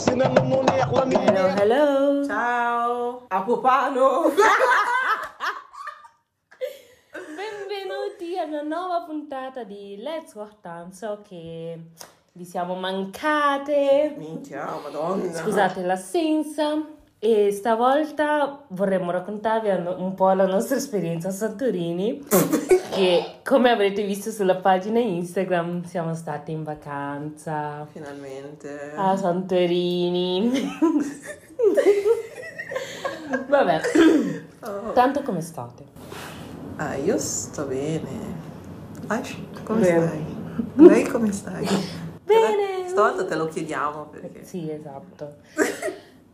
Hello, hello. Ciao, Apopano. Benvenuti a una nuova puntata di Let's Walk Down. So che vi siamo mancate. Minchia, madonna. Scusate l'assenza. E stavolta vorremmo raccontarvi un po' la nostra esperienza a Santorini. che come avrete visto sulla pagina Instagram siamo state in vacanza Finalmente. a Santorini. Vabbè, Oh. tanto come state? Ah, io sto bene. Ash, come Bene. stai? Lei come stai? Bene. Stavolta te lo chiediamo perché. Sì, esatto.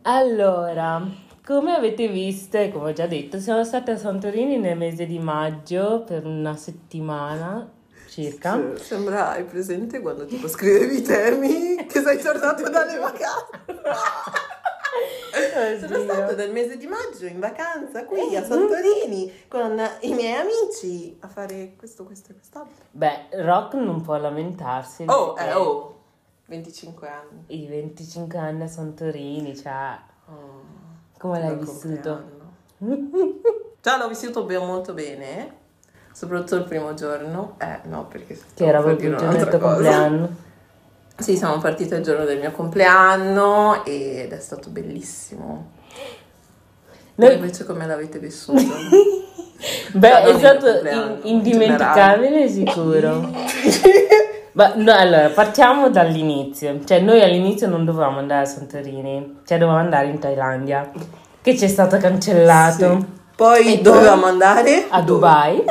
Allora, come avete visto e come ho già detto, siamo state a Santorini nel mese di maggio per una settimana circa. Se- Sembra, hai presente quando tipo scrivevi i temi che sei tornato dalle vacanze? Sono Oddio. stato nel mese di maggio in vacanza qui a Santorini con i miei amici a fare questo, questo e quest'altro. Beh, Rock non può lamentarsi. Oh, eh, oh, 25 anni. I 25 anni a Santorini, cioè, Oh, come l'hai vissuto? Già l'ho vissuto ben- molto bene, soprattutto il primo giorno. Eh, no, perché Che era proprio il giorno del tuo compleanno. Sì, siamo partiti il giorno del mio compleanno ed è stato bellissimo. Noi- invece come l'avete vissuto? Beh, è stato in- in indimenticabile sicuro. Ma no, allora, partiamo dall'inizio. Cioè, noi all'inizio non dovevamo andare a Santorini, cioè dovevamo andare in Thailandia, che ci è stato cancellato Sì. Poi E dovevamo andare a? Dubai. e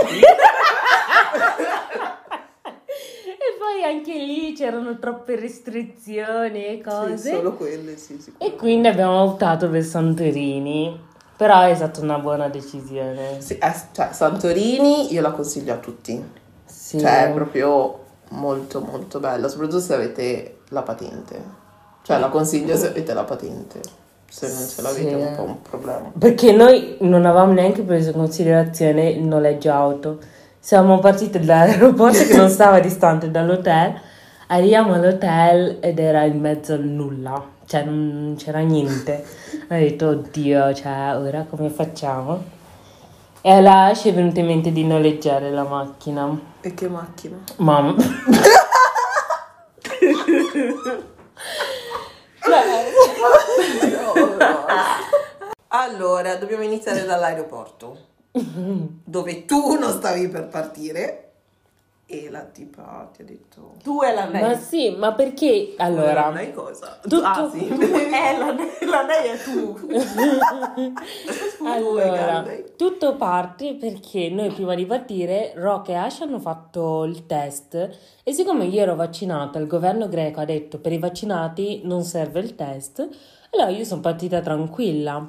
poi anche lì c'erano troppe restrizioni e Sì, cose. solo quelle, sì. E quindi abbiamo optato per Santorini. Però è stata una buona decisione. Sì, eh, cioè, Santorini io la consiglio a tutti. Sì. Cioè, proprio molto molto bella, soprattutto se avete la patente. Cioè, la consiglio se avete la patente. Se non ce l'avete Sì. è un po' un problema. Perché noi non avevamo neanche preso in considerazione il noleggio auto. Siamo partiti dall'aeroporto che non stava distante dall'hotel. Arriviamo all'hotel ed era in mezzo al nulla, cioè non c'era niente. Ho detto, oddio, cioè ora come facciamo? E alla Ash è venuto in mente di noleggiare la macchina. E che macchina? Mamma. Allora, dobbiamo iniziare dall'aeroporto, dove tu non stavi per partire e la tipa ti ha detto... Tu e la Ma sì, ma perché allora? lei cosa? tutto- Ah sì, eh, la, la lei è tu. Allora, tutto parte perché noi prima di partire, Rock e Ash hanno fatto il test e siccome io ero vaccinata, il governo greco ha detto per i vaccinati non serve il test, allora io sono partita tranquilla.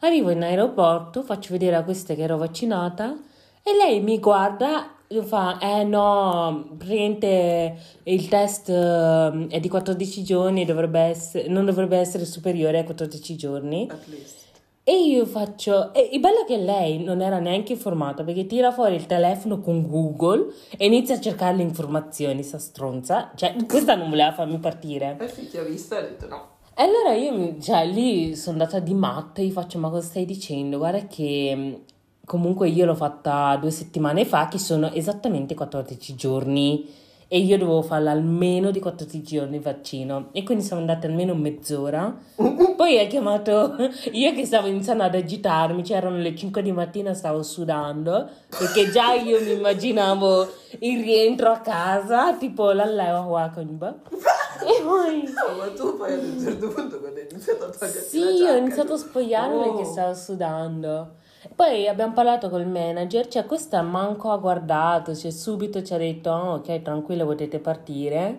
Arrivo in aeroporto, faccio vedere a questa che ero vaccinata e lei mi guarda fa, eh no, praticamente il test eh, è di 14 giorni, dovrebbe essere, non dovrebbe essere superiore a 14 giorni. At least. E io faccio. E il bello è che lei non era neanche informata perché tira fuori il telefono con Google e inizia a cercare le informazioni, sta stronza. Cioè, questa non voleva farmi partire. E sì, ti ha visto e ha detto no. E allora io, cioè, lì sono andata di matta e gli faccio: Ma cosa stai dicendo? Guarda che comunque io l'ho fatta due settimane fa, che sono esattamente 14 giorni. E io dovevo farla almeno di 14 giorni il vaccino. E quindi siamo andate almeno mezz'ora. Poi ha chiamato io che stavo iniziando ad agitarmi, c'erano le 5 di mattina, stavo sudando, perché già io mi immaginavo il rientro a casa, tipo l'alleva con E poi... No, ma tu poi ad un certo punto quando hai iniziato a toglierti Sì, ho iniziato a spogliarmi Oh. perché stavo sudando. Poi abbiamo parlato col manager, cioè questa manco ha guardato, cioè subito ci ha detto, "Oh, ok, tranquillo, potete partire.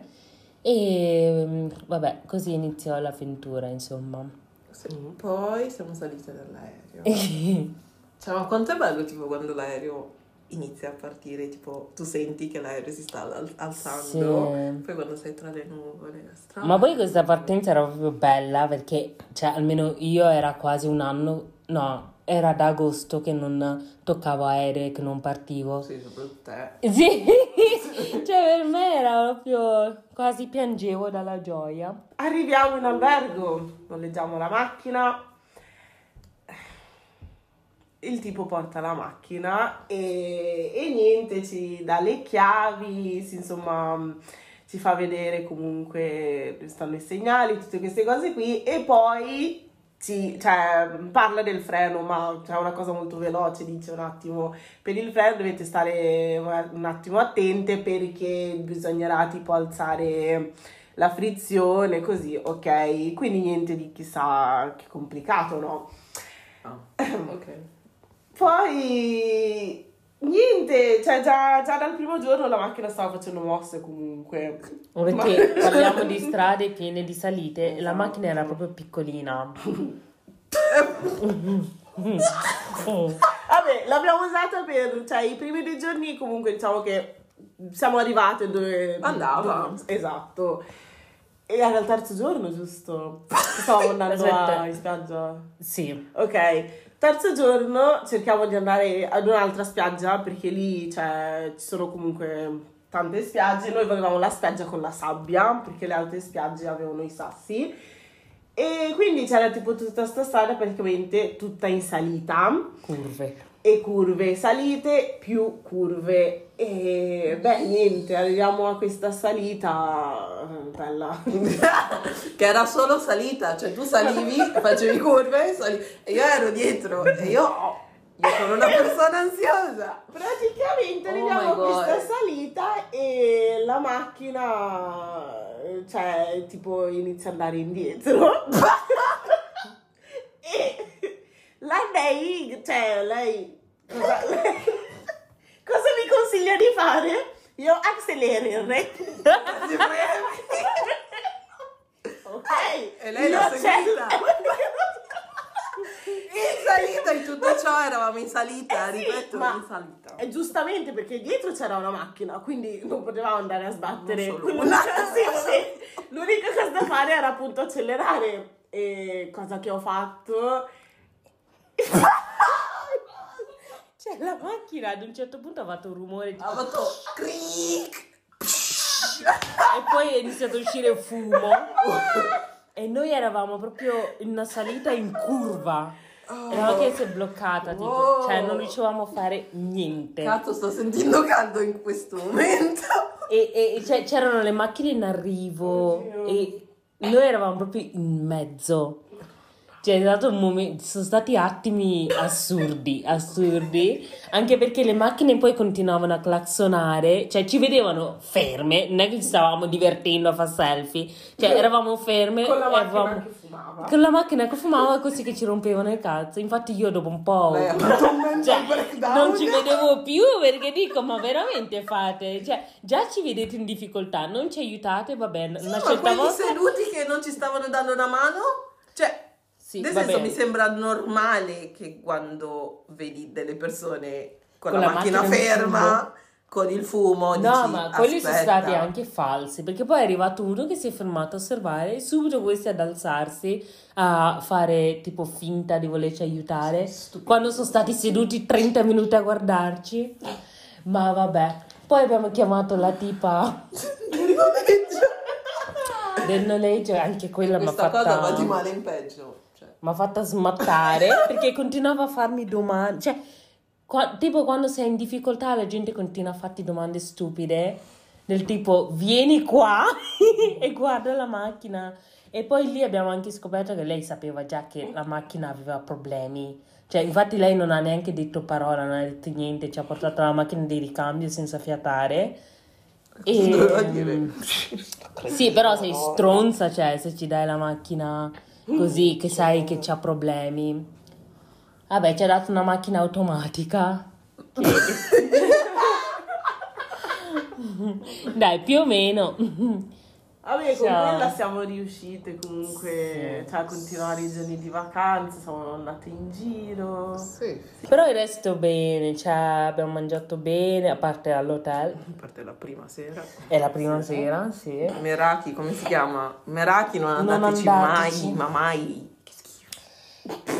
E mm, vabbè, così iniziò l'avventura, insomma. Sì, Poi siamo salite dall'aereo. Cioè, ma quanto è bello tipo quando l'aereo inizia a partire, tipo tu senti che l'aereo si sta al- alzando, Sì. poi quando sei tra le nuvole, è strano. Ma poi questa partenza era proprio bella perché, cioè, almeno io era quasi un anno, no, era da agosto che non toccavo aerei, che non partivo. Sì, soprattutto te. Sì, cioè per me era proprio quasi piangevo dalla gioia. Arriviamo in albergo, noleggiamo la macchina. Il tipo porta la macchina e, e niente, ci dà le chiavi, si, insomma, ci fa vedere comunque dove stanno i segnali, tutte queste cose qui e poi ci, cioè, parla del freno, ma c'è una cosa molto veloce, dice un attimo, per il freno dovete stare un attimo attente perché bisognerà tipo alzare la frizione, così, ok? Quindi niente di chissà che complicato, no? Ah, ok. Poi niente, cioè già, già, dal primo giorno la macchina stava facendo mosse comunque. Perché Ma... parliamo di strade piene di salite esatto. la macchina era proprio piccolina. Vabbè, l'abbiamo usata per, cioè i primi due giorni comunque diciamo che siamo arrivate dove andava. Dove, esatto. E era il terzo giorno, giusto? Stavamo andando a, in spiaggia? Sì. Ok. Terzo giorno cerchiamo di andare ad un'altra spiaggia perché lì cioè, ci sono comunque tante spiagge. Noi volevamo la spiaggia con la sabbia perché le altre spiagge avevano i sassi. E quindi c'era tipo tutta questa strada praticamente tutta in salita. Curve e curve, salite più curve e beh niente, arriviamo a questa salita bella che era solo salita, cioè tu salivi, facevi curve salivi, e io ero dietro e io io sono una persona ansiosa. Praticamente oh arriviamo questa salita e la macchina, cioè, tipo inizia ad andare indietro. e la lei, cioè, lei cosa, lei, cosa mi consiglia di fare? Io accelerare. ok. E lei l'ha seguita. in salita in tutto ciò eravamo in salita, eh sì, ripeto, ma in salita. E giustamente perché dietro c'era una macchina, quindi non potevamo andare a sbattere. L'unica, sì, l'unica cosa da fare era appunto accelerare. E cosa che ho fatto cioè, la macchina ad un certo punto ha fatto un rumore tipo... Ha fatto cric! e poi è iniziato a uscire fumo. e noi eravamo proprio in una salita in curva. Oh. E la macchina si è bloccata, tipo, wow. cioè non riuscivamo a fare niente. Cazzo, sto sentendo caldo in questo momento. E, e cioè, c'erano le macchine in arrivo oh, e noi eravamo proprio in mezzo. Cioè, è stato un momento, sono stati attimi assurdi, assurdi, anche perché le macchine poi continuavano a claxonare, cioè ci vedevano ferme, non è che ci stavamo divertendo a fare selfie, cioè eravamo ferme. Con la macchina eravamo, che fumava. Con la macchina che fumava così che ci rompevano il cazzo, infatti io dopo un po'... Lei un cioè, non ci vedevo più perché dico, ma veramente fate, cioè già ci vedete in difficoltà, non ci aiutate, va bene, sì, una scelta vostra... seduti che non ci stavano dando una mano, cioè sì, Nel senso, mi sembra normale che quando vedi delle persone con, con la, la, macchina, macchina ferma, con il fumo, no, dici, ma quelli aspetta. sono stati anche falsi perché poi è arrivato uno che si è fermato a osservare e subito questi ad alzarsi a fare tipo finta di volerci aiutare Stupido. quando sono stati seduti 30 minuti a guardarci. Ma vabbè, poi abbiamo chiamato la tipa del noleggio, anche quella mi ha fatta. Questa cosa va di male in peggio mi ha fatta smattare perché continuava a farmi domande. Cioè, qua, tipo quando sei in difficoltà la gente continua a farti domande stupide del tipo vieni qua e guarda la macchina. E poi lì abbiamo anche scoperto che lei sapeva già che la macchina aveva problemi. Cioè, infatti lei non ha neanche detto parola, non ha detto niente, ci ha portato la macchina di ricambio senza fiatare. E, Cosa dire? sì, però sei stronza, cioè, se ci dai la macchina così che sai che c'ha problemi. Vabbè, ci ha dato una macchina automatica. Dai, più o meno. Vabbè, con cioè, quella siamo riuscite comunque sì, cioè, a continuare i giorni di vacanza, siamo andate in giro. Sì. Però il resto bene, cioè abbiamo mangiato bene, a parte all'hotel. A parte la prima sera. È la prima sì. sera, sì. Meraki, come si chiama? Meraki non andateci, non andateci. mai, ma mai. Che schifo.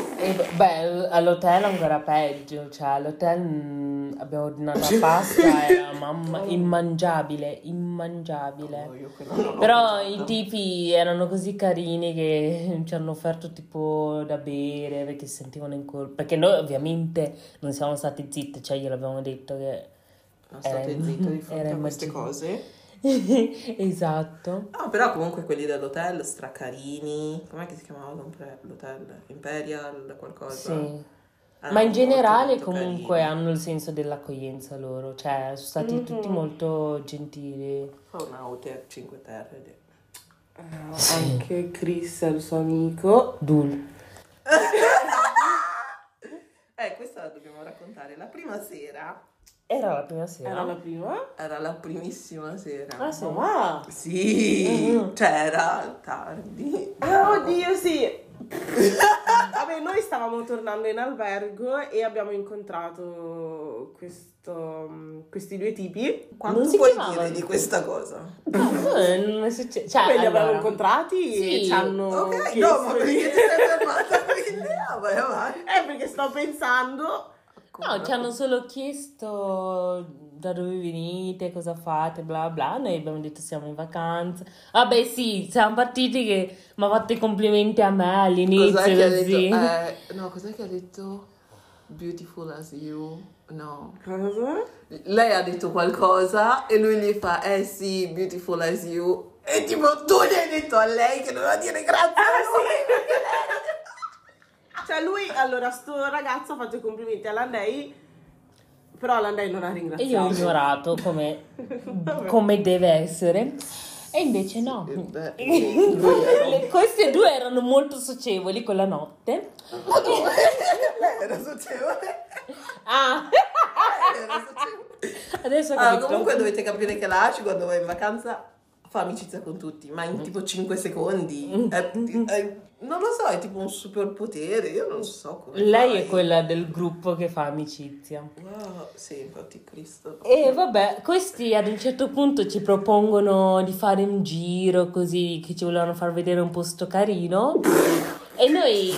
Beh, all'hotel ancora peggio, cioè all'hotel mm, abbiamo ordinato la pasta, era mamma, immangiabile, immangiabile. Oh, io quello non l'ho Però mangiato. i tipi erano così carini che ci hanno offerto tipo da bere perché si sentivano in colpa. Perché noi ovviamente non siamo stati zitti, cioè gliel'abbiamo detto che... Non state era- zitti di fronte era a queste immagin- cose. esatto. No, però comunque quelli dell'hotel stracarini. Com'è che si chiamava l'hotel? l'hotel? Imperial qualcosa? Sì. Erano Ma in molto, generale molto comunque carini. hanno il senso dell'accoglienza loro, cioè sono stati tutti Mhm. molto gentili. Fa una hotel 5 terre. è- Sì. Anche Chris è il suo amico. Dul. Eh, questa la dobbiamo raccontare. La prima sera Era la prima sera. Era la prima? Era la primissima sera. Ah, sì. Ma sì, Mhm. cioè era tardi. Ah, oddio, sì. Vabbè, noi stavamo tornando in albergo e abbiamo incontrato questo, questi due tipi. Quanto Non si puoi chiamavano? dire di questa cosa? No, eh, non è successo. Cioè, Poi li abbiamo incontrati Sì. e ci hanno Ok, chiesto no, ma perché ti sei fermata? Quindi, ah, vai avanti. Eh, perché sto pensando... No, ci hanno solo chiesto da dove venite, cosa fate, bla bla. Noi abbiamo detto siamo in vacanza. Vabbè, sì, siamo partiti che mi ha fatto i complimenti a me all'inizio. Cos'è che ha così. detto? Eh, no, cos'è che ha detto? Beautiful as you. No. Cosa? Lei ha detto qualcosa e lui gli fa, eh sì, beautiful as you. E tipo tu gli hai detto a lei che doveva dire grazie Ah, a lui. Cioè lui, allora, sto ragazzo ha fatto i complimenti a Landei, però Landei non ha E ringraziato. io ho ignorato come, come deve essere. E invece no. Eh, beh, Le- Queste due erano molto socievoli con la notte. Lei era socievole. Ah, era socievole. adesso ho Allora, capito. comunque dovete capire che l'Ash quando va in vacanza fa amicizia con tutti, ma in tipo 5 secondi. È- è- non lo so, è tipo un superpotere, io non so come Lei fai. è quella del gruppo che fa amicizia. Wow, sì, infatti Cristo. E vabbè, questi ad un certo punto ci propongono di fare un giro così, che ci volevano far vedere un posto carino. E noi,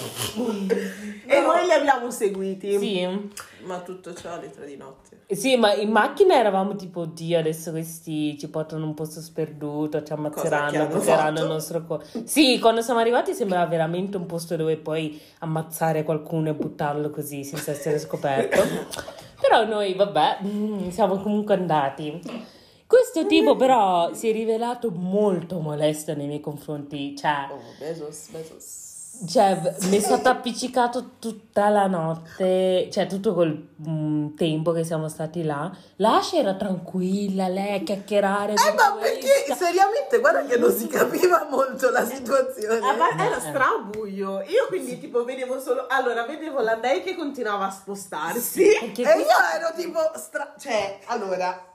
E noi li abbiamo seguiti. sì, Ma tutto ciò alle 3 di notte. sì, ma in macchina eravamo tipo, oddio, adesso questi ci portano in un posto sperduto, ci ammazzeranno, ammazzeranno il nostro cuore. Sì, quando siamo arrivati sembrava veramente un posto dove puoi ammazzare qualcuno e buttarlo così senza essere scoperto. Però noi, vabbè, mm, siamo comunque andati. Questo tipo però si è rivelato molto molesto nei miei confronti, cioè, Oh, Bezos, Bezos. Cioè mi è stato appiccicato tutta la notte, cioè tutto quel mm, tempo che siamo stati là. Lascia era tranquilla, lei a chiacchierare. Eh, ma questa. perché seriamente guarda che non si capiva molto la situazione. Ah, ma era Eh. strabuio. Io quindi tipo vedevo solo... Allora, vedevo Landei che continuava a spostarsi. Perché E io ero tipo stra... Cioè, allora...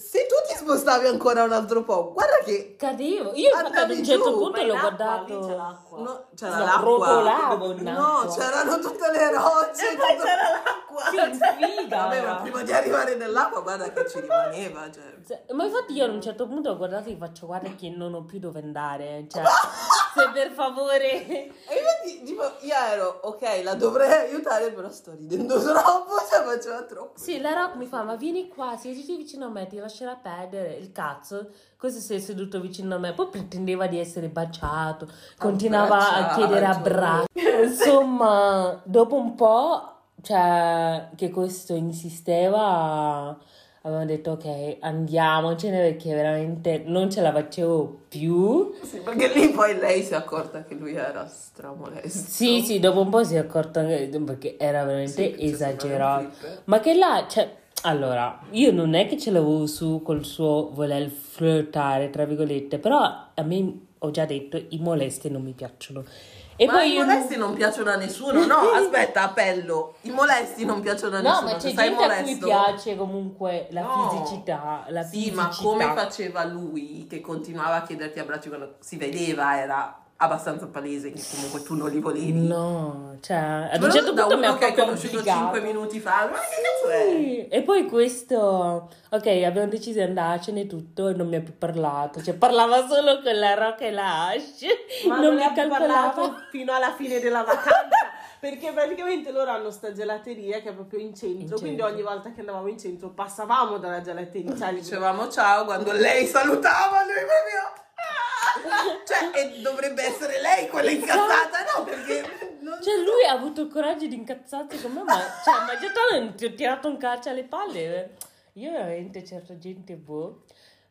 Se tu ti spostavi ancora un altro po', guarda che... cadevo. Io ad un certo giù, punto l'ho guardato. c'è l'acqua. No, c'era No, l'acqua. No, c'erano tutte le rocce. E poi tutto- c'era l'acqua. Sì, figa. Vabbè, ma prima di arrivare nell'acqua, guarda che ci rimaneva. Cioè. Ma infatti io ad un certo punto ho guardato e faccio guarda che non ho più dove andare, cioè se per favore E io tipo, io ero, ok, la dovrei aiutare, però sto ridendo troppo, cioè faceva troppo. Sì, la Rock mi fa, ma vieni qua, siediti vicino a me, ti lascerà perdere il cazzo. Così sei seduto vicino a me. Poi pretendeva di essere baciato, continuava a chiedere abbracci. Insomma, dopo un po', cioè, che questo insisteva, avevamo detto ok, andiamocene perché veramente non ce la facevo più. Sì, perché lì poi lei si è accorta che lui era stramolesto. Sì, sì, dopo un po' si è accorta che- perché era veramente Sì, esagerato. Ma che là, cioè, allora, io non è che ce l'avevo su col suo voler flirtare, tra virgolette, però a me, ho già detto, i molesti non mi piacciono. E ma poi i io molesti non piacciono a nessuno, no? Aspetta, appello. I molesti non piacciono a No, nessuno. ma c'è gente a cui piace comunque la No. fisicità, la Sì, fisicità. ma come faceva lui che continuava a chiederti abbracci quando si vedeva era abbastanza palese che comunque tu non li volevi. No, cioè, ad un certo punto mi ha proprio conosciuto obbligato. 5 minuti fa. Ma che cazzo è? Sì. E poi questo, ok, abbiamo deciso di andarcene tutto e non mi ha più parlato, cioè parlava solo con la Rock e la Ash, Ma non non mi ha parlato fino alla fine della vacanza. Perché praticamente loro hanno sta gelateria che è proprio in centro, In quindi centro. ogni volta che andavamo in centro passavamo dalla gelateria. Cioè, Dicevamo ciao quando lei salutava, lui proprio. Cioè, e dovrebbe essere lei quella incazzata, no? Perché. non- Cioè lui ha avuto il coraggio di incazzarsi con me, ma, cioè, ma già tanto ti ho tirato un calcio alle palle. Io veramente certa gente, boh.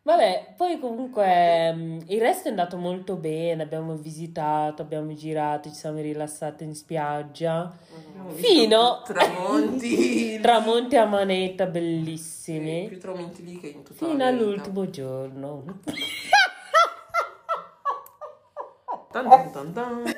Vabbè, poi comunque mm, il resto è andato molto bene, abbiamo visitato, abbiamo girato, ci siamo rilassati in spiaggia. Abbiamo Fino- Tramonti. Tramonti a manetta Sì, bellissimi. più tramonti lì che in tutta Fino la vita. all'ultimo giorno. Tan tan tan tan.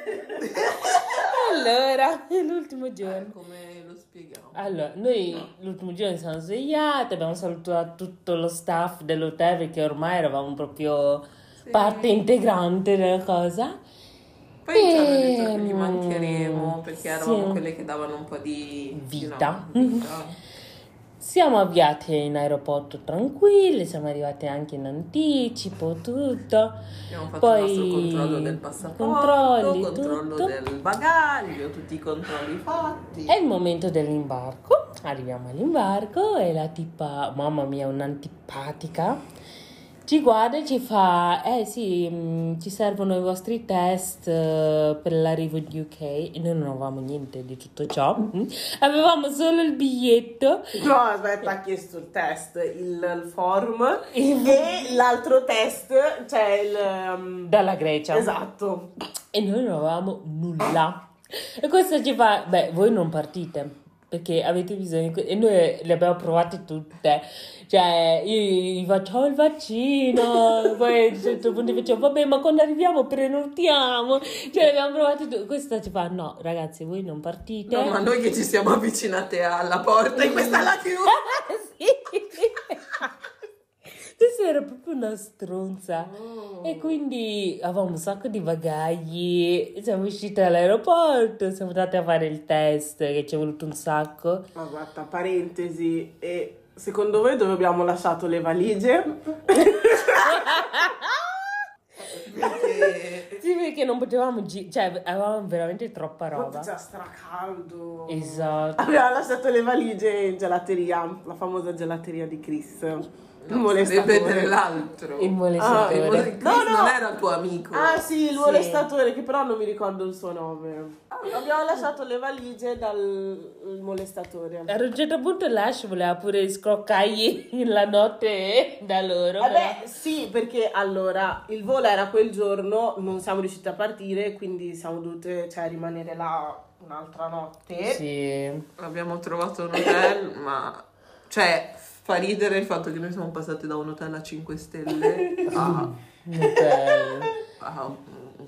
Allora, l'ultimo giorno. Come lo spieghiamo? Allora, noi l'ultimo giorno ci siamo svegliati, abbiamo salutato tutto lo staff dell'hotel perché ormai eravamo proprio Sì. parte integrante della cosa. Poi ci hanno detto che Ehm, li mancheremo perché eravamo sì. quelle che davano un po' di Vita. you know, vita. Siamo avviati in aeroporto tranquilli, siamo arrivati anche in anticipo, tutto. Abbiamo fatto Poi il nostro controllo del passaporto, controlli, controllo tutto. del bagaglio, tutti i controlli fatti. È il momento dell'imbarco. Arriviamo all'imbarco e la tipa, mamma mia, un'antipatica, ci guarda e ci fa: Eh sì, mh, ci servono i vostri test eh, per l'arrivo in UK. E noi non avevamo niente di tutto ciò. Mm. Avevamo solo il biglietto. No, aspetta, ha chiesto il test, il, il form e l'altro test, cioè il... um, Dalla Grecia. Esatto. E noi non avevamo nulla. E questo ci fa, beh, voi non partite perché avete bisogno di que-" E noi le abbiamo provate tutte. Cioè, io gli faccio "Oh, il vaccino, poi a un certo punto facevo, vabbè, ma quando arriviamo prenotiamo. Cioè, le abbiamo provate tutte. Questa ci fa, no, ragazzi, voi non partite. No, ma noi che ci siamo avvicinate alla porta e questa la chiusa. sì. Questa era proprio una stronza. Oh. E quindi avevamo un sacco di bagagli. Siamo uscite dall'aeroporto, siamo andate a fare il test che ci è voluto un sacco. Ma guarda, parentesi, e secondo voi dove abbiamo lasciato le valigie? Sì, perché non potevamo gi- cioè avevamo veramente troppa roba. C'era stracaldo. Esatto. Abbiamo lasciato le valigie in gelateria, la famosa gelateria di Chris. Il no, molestatore. deve vedere l'altro. Il Ah, il molestatore. mole- Chris No, no. non era il tuo amico. Ah sì, il Sì. molestatore, che però non mi ricordo il suo nome. Abbiamo lasciato le valigie dal il molestatore. A un certo punto Lash voleva pure scroccargli la notte da loro. Vabbè, sì, perché allora il volo era quel giorno, non siamo riusciti a partire, quindi siamo dovute cioè, rimanere là un'altra notte. Sì. Abbiamo trovato un hotel, ma cioè fa ridere il fatto che noi siamo passati da un hotel a 5 stelle a, Un hotel. a un-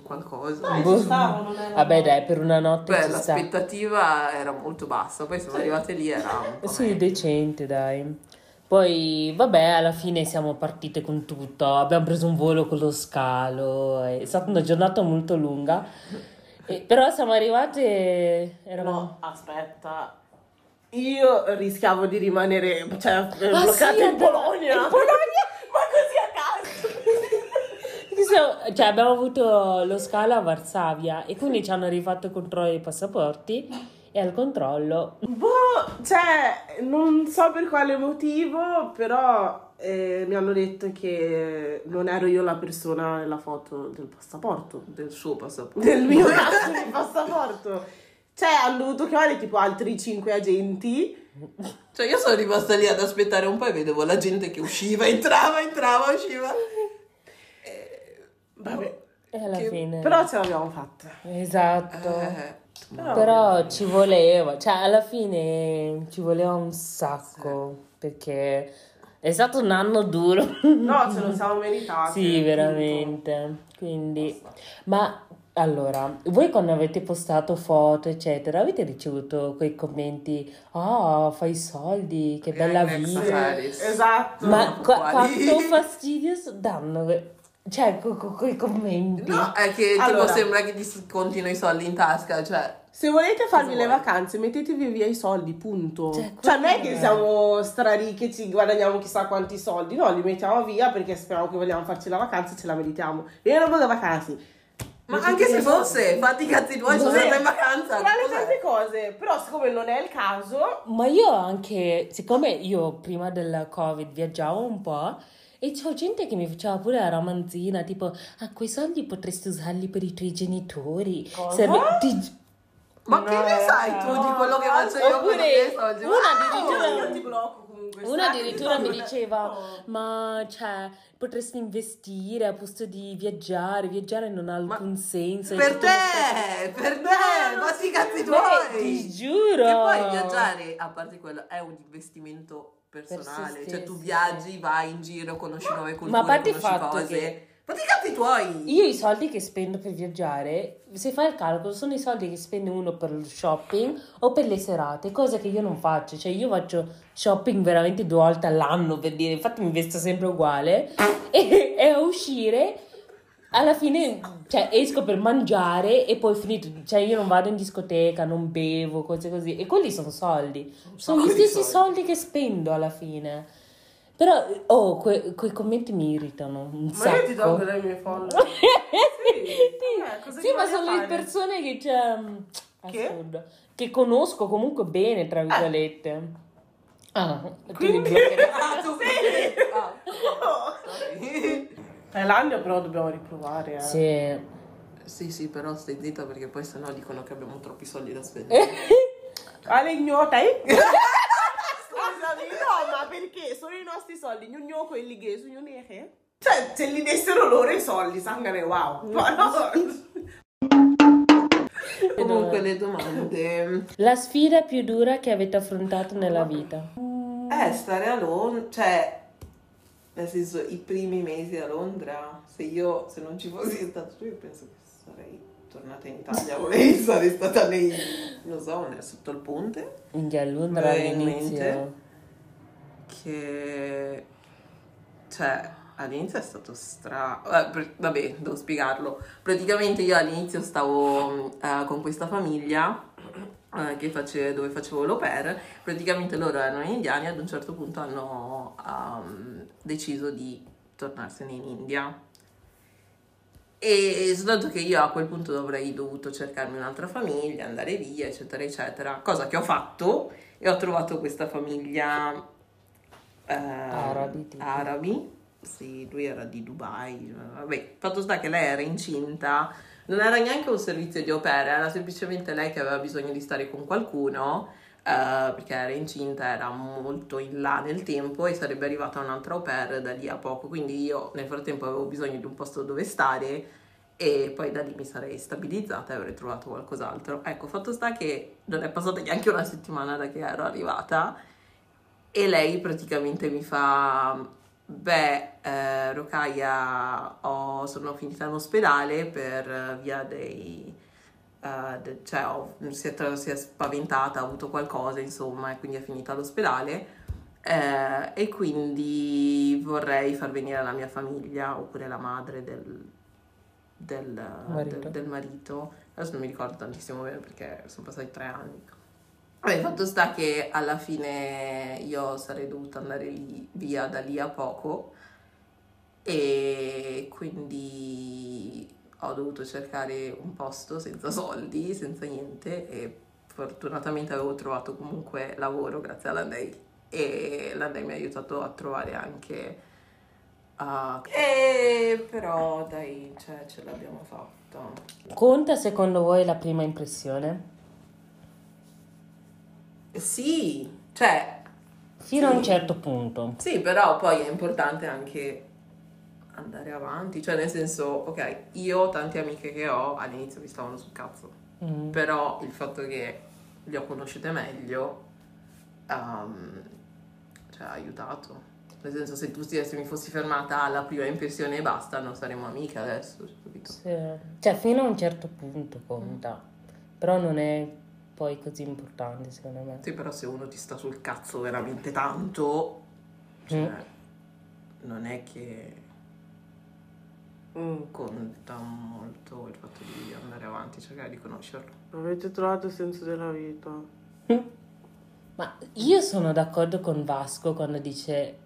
qualcosa. Boh. ci stava, non era- Vabbè, dai, per una notte Beh, ci sta. l'aspettativa era molto bassa, poi siamo arrivate lì era un po' Sì, meglio. decente, dai. Poi, vabbè, alla fine siamo partite con tutto. Abbiamo preso un volo con lo scalo. È stata una giornata molto lunga. E- però siamo arrivate. Eravamo. No, aspetta. Io rischiavo di rimanere cioè, Ah, bloccata sì, in Polonia. in Polonia? Ma così a caso. Cioè, abbiamo avuto lo scalo a Varsavia e quindi ci hanno rifatto il controllo dei passaporti. E al controllo Boh, cioè, non so per quale motivo, però eh, mi hanno detto che non ero io la persona nella foto del passaporto. del suo passaporto. Del mio cazzo di passaporto. Cioè, hanno dovuto chiamare tipo altri cinque agenti. Cioè io sono rimasta lì ad aspettare un po' e vedevo la gente che usciva, entrava, entrava, usciva. Vabbè, e alla Che- fine. però ce l'abbiamo fatta. Esatto. Eh, Però- Però ci voleva, cioè alla fine ci voleva un sacco perché è stato un anno duro. No, ce lo siamo meritati. Sì, veramente. Quindi, ma allora, voi quando avete postato foto, eccetera, avete ricevuto quei commenti? Ah, fai soldi, che bella vita. Esatto. Ma qua- quanto fastidio danno? Cioè, con co- i commenti. No, è che Allora. tipo sembra che ti scontino i soldi in tasca, cioè... Se volete farvi le vuoi? vacanze, mettetevi via i soldi, punto. Cioè, Cioè, non è che siamo straricchi e ci guadagniamo chissà quanti soldi, no, li mettiamo via perché speriamo che vogliamo farci la vacanza e ce la meritiamo. E io non voglio vacanze. Ma anche se fosse, fatti i cazzi tuoi, sono sempre in vacanza. Tra le tante cose, però siccome non è il caso, Ma io anche, siccome io prima del Covid viaggiavo un po', e c'ho gente che mi faceva pure la romanzina, tipo, ah, quei soldi potresti usarli per i tuoi genitori. Cosa? Serve- ti- Ma che ne sai tu di quello che faccio io con i miei Oppure soldi? una Wow! addirittura- io ti blocco comunque. Una addirittura mi diceva, ma cioè, potresti investire a posto di viaggiare, viaggiare non ha Ma alcun senso. è Per te, per te, fatti i cazzi tuoi. ti giuro! Che poi viaggiare, a parte quello, è un investimento personale. se cioè tu viaggi, vai in giro, conosci nuove culture, Ma a parte conosci cose. che- tuoi. Io i soldi che spendo per viaggiare, se fai il calcolo, sono i soldi che spende uno per lo shopping o per le serate, cosa che io non faccio. Cioè, io faccio shopping veramente due volte all'anno per dire, infatti mi vesto sempre uguale. E, e a uscire, alla fine, cioè, esco per mangiare e poi finito. Cioè, io non vado in discoteca, non bevo, cose così. E quelli sono soldi. Sono gli stessi soldi. soldi che spendo alla fine. Però, oh, que- quei commenti mi irritano un Ma sacco. io ti tolgo dai miei follower. sì, vabbè, cosa sì, ma sono le fare? persone che c'è. Che? Assurdo. Che conosco comunque bene, tra virgolette. Ah, tu Quindi- bloccherai. Ah, tu Sì. Ah, sorry. Thailandia però dobbiamo riprovare. Eh. Sì. Sì, sì, però stai zitta perché poi sennò dicono che abbiamo troppi soldi da spendere. Ale ignota, eh? Perché sono i nostri soldi, gnugno quelli che sono nere. Cioè, se li dessero loro i soldi, sangare wow. Ma no. Comunque le domande. La sfida più dura che avete affrontato nella vita? Eh, stare a Londra, cioè, nel senso, i primi mesi a Londra, se io, se non ci fossi stato tu, io penso che sarei tornata in Italia, vorrei sarei stata lì, non so, nel- sotto il ponte, Minchia, a Londra in all'inizio. Che, cioè, all'inizio è stato stra... eh, vabbè, devo spiegarlo. Praticamente io all'inizio stavo eh, con questa famiglia eh, face- dove facevo pair, praticamente loro erano indiani e ad un certo punto hanno ehm, deciso di tornarsene in India. E soltanto che io a quel punto avrei dovuto cercarmi un'altra famiglia, andare via, eccetera, eccetera. Cosa che ho fatto e ho trovato questa famiglia eh, Arabi, tipo. arabi. Sì, lui era di Dubai. Vabbè, fatto sta che lei era incinta, non era neanche un servizio di au pair, era semplicemente lei che aveva bisogno di stare con qualcuno. eh, perché era incinta, era molto in là nel tempo e sarebbe arrivata un'altra au pair da lì a poco. Quindi io nel frattempo avevo bisogno di un posto dove stare e poi da lì mi sarei stabilizzata e avrei trovato qualcos'altro. Ecco, fatto sta che non è passata neanche una settimana da che ero arrivata e lei praticamente mi fa, beh, eh, Rocaia, ho- sono finita in ospedale per via dei... eh, de- cioè, ho- si, è, si è spaventata, ha avuto qualcosa, insomma, e quindi è finita all'ospedale. eh, e quindi vorrei far venire la mia famiglia oppure la madre del, del, Marito. del- del marito. Adesso non mi ricordo tantissimo bene perché sono passati tre anni. Vabbè, il fatto sta che alla fine io sarei dovuta andare lì- via da lì a poco e quindi ho dovuto cercare un posto senza soldi, senza niente e fortunatamente avevo trovato comunque lavoro grazie alla lei e la lei mi ha aiutato a trovare anche ah, e però dai cioè, ce l'abbiamo fatta Conta secondo voi la prima impressione? Sì cioè Fino a Sì. un certo punto. Sì, però poi è importante anche andare avanti, cioè nel senso, ok, io tante amiche che ho all'inizio mi stavano sul cazzo, Mm. però il fatto che le ho conosciute meglio ehm, cioè, ha aiutato. Nel senso, se tu se mi fossi fermata alla prima impressione e basta, non saremmo amiche adesso? Sì. Cioè, fino a un certo punto conta. Però non è poi così importante, secondo me. Sì, però se uno ti sta sul cazzo veramente tanto, cioè, Mm. non è che... Mm. conta molto il fatto di andare avanti, cercare di conoscerlo. Avete trovato il senso della vita? Ma io sono d'accordo con Vasco quando dice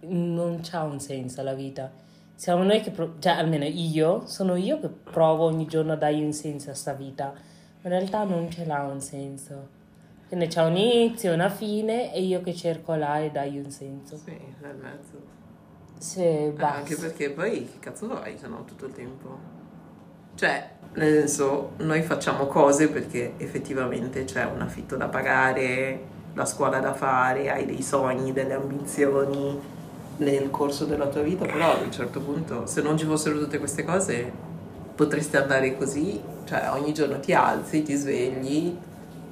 non c'ha un senso la vita. Siamo noi che, pro- cioè almeno io, sono io che provo ogni giorno a dargli un senso a sta vita. In realtà non ce l'ha un senso. Quindi c'è un inizio, una fine e io che cerco là e dargli un senso. Sì, nel mezzo. Sì, Eh, basta. anche perché poi che cazzo fai se no tutto il tempo? Cioè, nel senso, noi facciamo cose perché effettivamente c'è un affitto da pagare, la scuola da fare, hai dei sogni, delle ambizioni nel corso della tua vita, però ad un certo punto, se non ci fossero tutte queste cose, potresti andare così, cioè ogni giorno ti alzi, ti svegli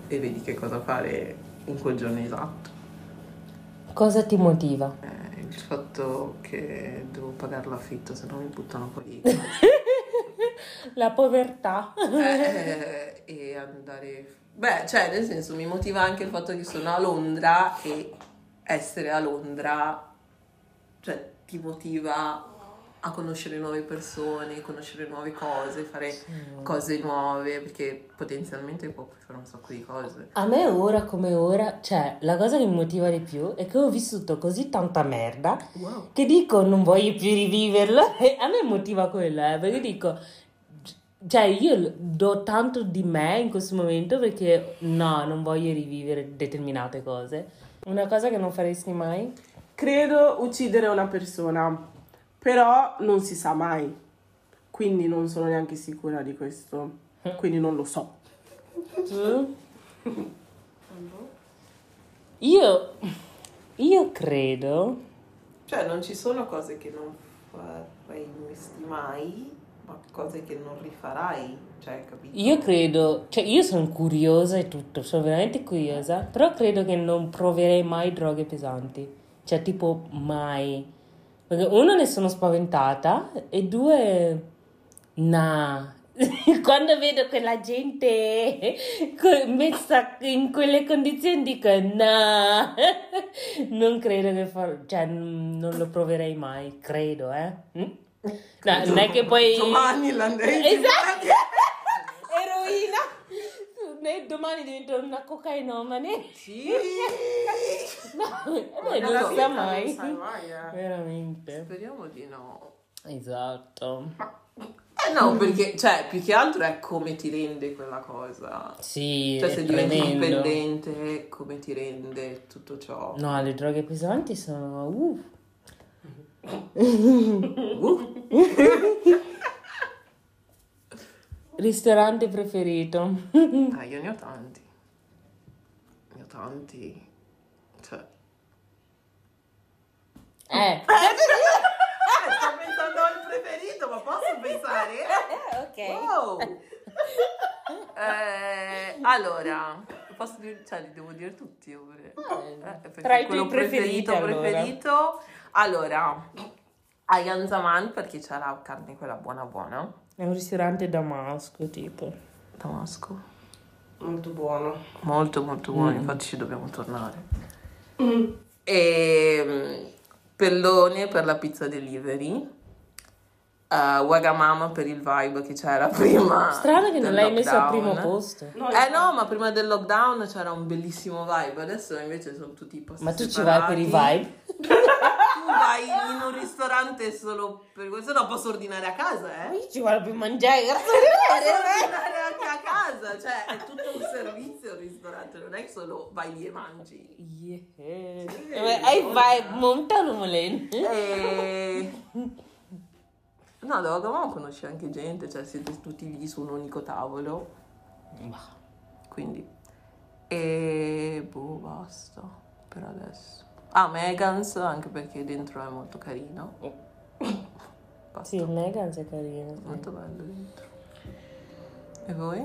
e vedi che cosa fare in quel giorno esatto. Cosa ti motiva? Eh, il fatto che devo pagare l'affitto, se no mi buttano fuori. La povertà. Eh, e andare... Beh, cioè, nel senso, mi motiva anche il fatto che sono a Londra e essere a Londra, cioè, ti motiva a conoscere nuove persone, conoscere nuove cose, fare cose nuove, perché potenzialmente può fare un sacco di cose. A me ora come ora, cioè, la cosa che mi motiva di più è che ho vissuto così tanta merda Wow. che dico non voglio più riviverlo e a me motiva quello, eh, perché dico, cioè io do tanto di me in questo momento perché no, non voglio rivivere determinate cose. Una cosa che non faresti mai? Credo uccidere una persona, però non si sa mai. Quindi non sono neanche sicura di questo. Quindi non lo so. Tu? Io, io credo, Cioè, non ci sono cose che non faresti mai, ma cose che non rifarai, cioè, capito? io credo, cioè io sono curiosa e tutto, sono veramente curiosa, però credo che non proverei mai droghe pesanti, cioè tipo mai, perché uno ne sono spaventata e due, nah. Quando vedo quella gente messa in quelle condizioni dico no, non credo che fa, cioè non lo proverei mai, credo, eh. No, non è che poi... Domani l'andrei Esatto. Ne- Domani divento una cocainomane. Sì. No, non vita sa mai. eh. Veramente. Speriamo di no. Esatto. Eh no, perché, cioè, più che altro è come ti rende quella cosa. Sì, Cioè, se diventi tremendo. dipendente, come ti rende tutto ciò. No, le droghe pesanti sono... Uh. Uh. Ristorante preferito. Ah, io ne ho tanti. Ne ho tanti. Cioè... Eh. sto pensando al preferito, ma posso pensare? ok. Wow! Eh, allora, posso dire, cioè, li devo dire tutti oppure? Eh, perché tra i tuoi preferiti, allora. preferito. Allora, Ayan Zaman perché c'è la carne quella buona buona. È un ristorante damasco, tipo. Damasco. Molto buono. Molto molto buono, Mm. infatti ci dobbiamo tornare. E mm, Pellone per la pizza delivery. Uh, Wagamama per il vibe che c'era prima. Strano che non l'hai messo al lockdown. primo posto. No, Eh no, ma prima del lockdown c'era un bellissimo vibe, adesso invece sono tutti i posti Ma tu ci vai per i separati. vibe? Vai in un ristorante solo per questo, no posso ordinare a casa, eh? Io ci vado per mangiare, cazzo Posso di ordinare anche a casa, cioè è tutto un servizio il ristorante, non è che solo vai lì e mangi. Yeah. Hai vibe, montano molen. E... No, da Wagamama conosci anche gente, cioè siete tutti lì su un unico tavolo, quindi... E... boh, basta, per adesso. Ah, Megans, anche perché dentro è molto carino. Basta, Sì, Megans è carino. sì. molto bello dentro. E voi?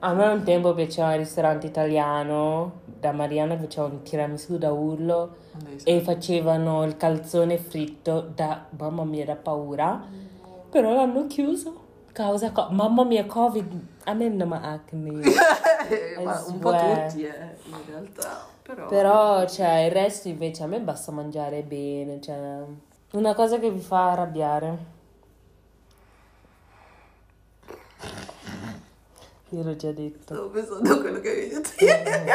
A me un tempo piaceva il ristorante italiano, da Mariana faceva un tiramisù da urlo e facevano il calzone fritto da, mamma mia, da paura, però l'hanno chiuso. Causa, co- mamma mia, Covid, a me non mi acne. Ma un po' tutti, eh, in realtà. Però, Però cioè, il resto invece a me basta mangiare bene. Cioè, una cosa che vi fa arrabbiare. Io l'ho già detto. Stavo pensando a quello che hai detto ieri. Eh.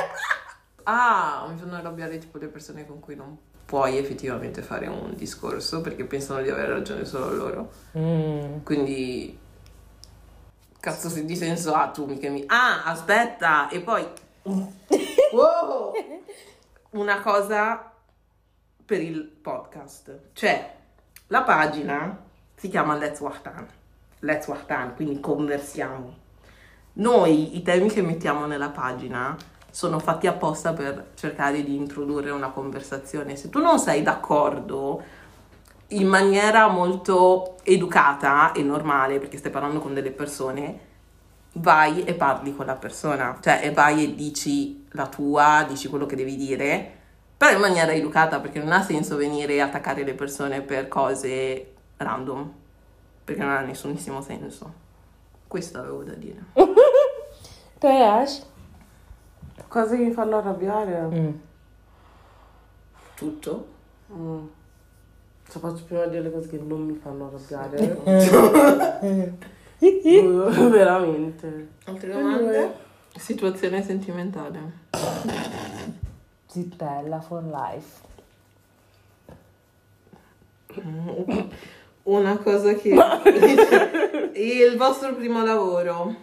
ah, mi fanno arrabbiare tipo le persone con cui non puoi effettivamente fare un discorso perché pensano di avere ragione solo loro. Mm. Quindi cazzo di senso ha ah, tu mica mi. Ah, aspetta, e poi Wow! Una cosa per il podcast. Cioè, la pagina si chiama Let's Wahtan. Let's Wahtan, quindi conversiamo. Noi i temi che mettiamo nella pagina sono fatti apposta per cercare di introdurre una conversazione. Se tu non sei d'accordo in maniera molto educata e normale, perché stai parlando con delle persone, vai e parli con la persona, cioè e vai e dici la tua, dici quello che devi dire, però in maniera educata, perché non ha senso venire a attaccare le persone per cose random, perché non ha nessunissimo senso. Questo avevo da dire. Ash? Cose che mi fanno arrabbiare. Mm. Tutto? Mm. Cioè, faccio prima dire le cose che non mi fanno arrabbiare. Uh, Veramente. Altre domande? Situazione sentimentale. Zittella for life. Una cosa che... Il vostro primo lavoro.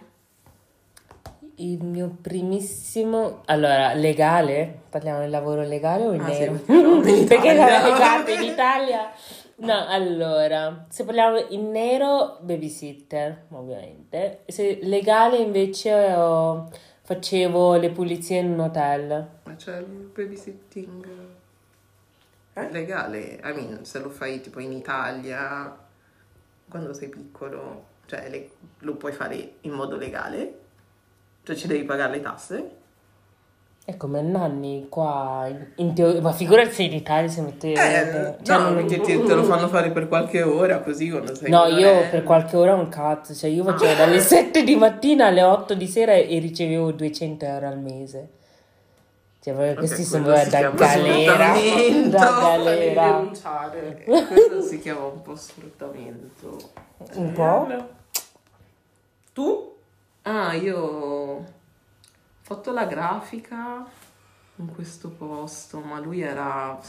Il mio primissimo... Allora, legale? Parliamo del lavoro legale o in Ah, sì, nero? perché no, in Perché Italia. esatto, in Italia... No, allora, se parliamo in nero, babysitter, ovviamente. Se legale invece ho- facevo le pulizie in un hotel. Ma c'è il babysitting Eh? legale? I mean, se lo fai tipo in Italia, quando sei piccolo, cioè le- lo puoi fare in modo legale? Cioè ci devi pagare le tasse? È come nanni qua, in, teoria, ma figurati se in Italia si mette... Eh, cioè, no, non- perché ti- te lo fanno fare per qualche ora così quando sei No, io minorenne. per qualche ora un cazzo, cioè io facevo dalle 7 di mattina alle 8 di sera e ricevevo 200 euro al mese. Cioè, proprio questi sono da galera, da Devi galera. Quello si chiama un po' sfruttamento. Un po'? Tu? Ah, io fatto la grafica in questo posto, ma lui era...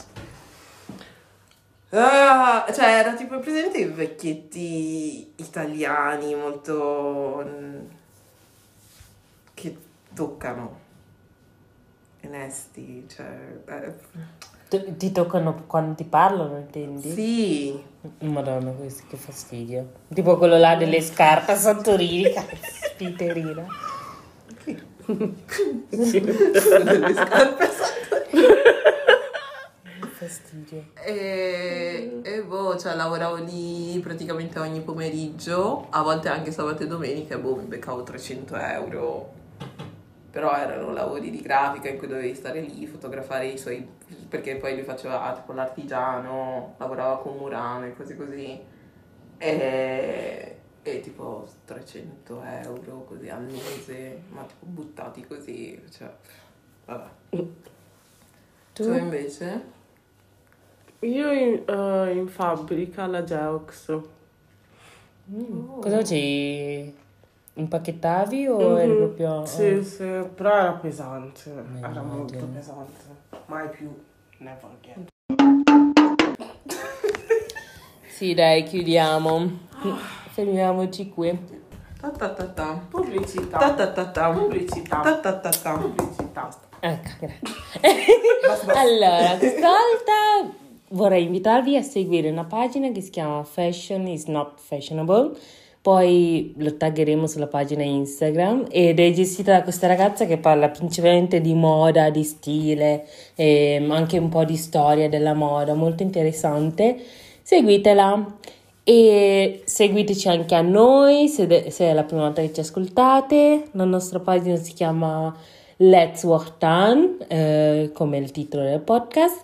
Ah, cioè, era tipo presente i vecchietti italiani molto... mm, che toccano. Onesti, cioè... eh, Ti- Ti toccano quando ti parlano, intendi? sì, Madonna, questo che fastidio. Tipo quello là delle scarpe a Santorini, caspiterina. Delle scarpe Che fastidio. E, e boh, cioè lavoravo lì praticamente ogni pomeriggio, a volte anche sabato e domenica, e boh, mi beccavo 300 euro. Però erano lavori di grafica in cui dovevi stare lì, fotografare i suoi... perché poi lui faceva tipo l'artigiano, lavorava con Murano e cose così. E, e tipo 300 euro così al mese, ma tipo buttati così, cioè... Vabbè. Tu? Tu invece? Io in, eh, in fabbrica alla Geox. Mm. Cosa facevi? Impacchettavi o eri Mhm. proprio... Sì, oh. sì, però era pesante. Era immagino. molto pesante. Mai più. Never again. Sì, dai, chiudiamo. Fermiamoci qui. Ta ta ta ta. Pubblicità. Ta ta ta ta. Pubblicità. Ta ta ta ta. Pubblicità. Ecco, grazie. allora, questa volta vorrei invitarvi a seguire una pagina che si chiama Fashion is not fashionable. Poi lo taggeremo sulla pagina Instagram ed è gestita da questa ragazza che parla principalmente di moda, di stile e anche un po' di storia della moda, molto interessante. Seguitela e seguiteci anche a noi se, de- se è la prima volta che ci ascoltate. La nostra pagina si chiama Let's Walk Down, eh, come il titolo del podcast,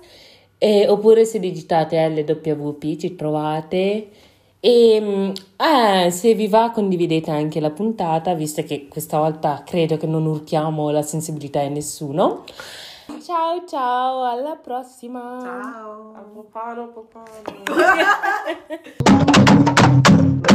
e- oppure se digitate LWP ci trovate. E mm, eh, se vi va condividete anche la puntata, visto che questa volta credo che non urtiamo la sensibilità di nessuno. Ciao ciao, alla prossima! Ciao. A popano, popano.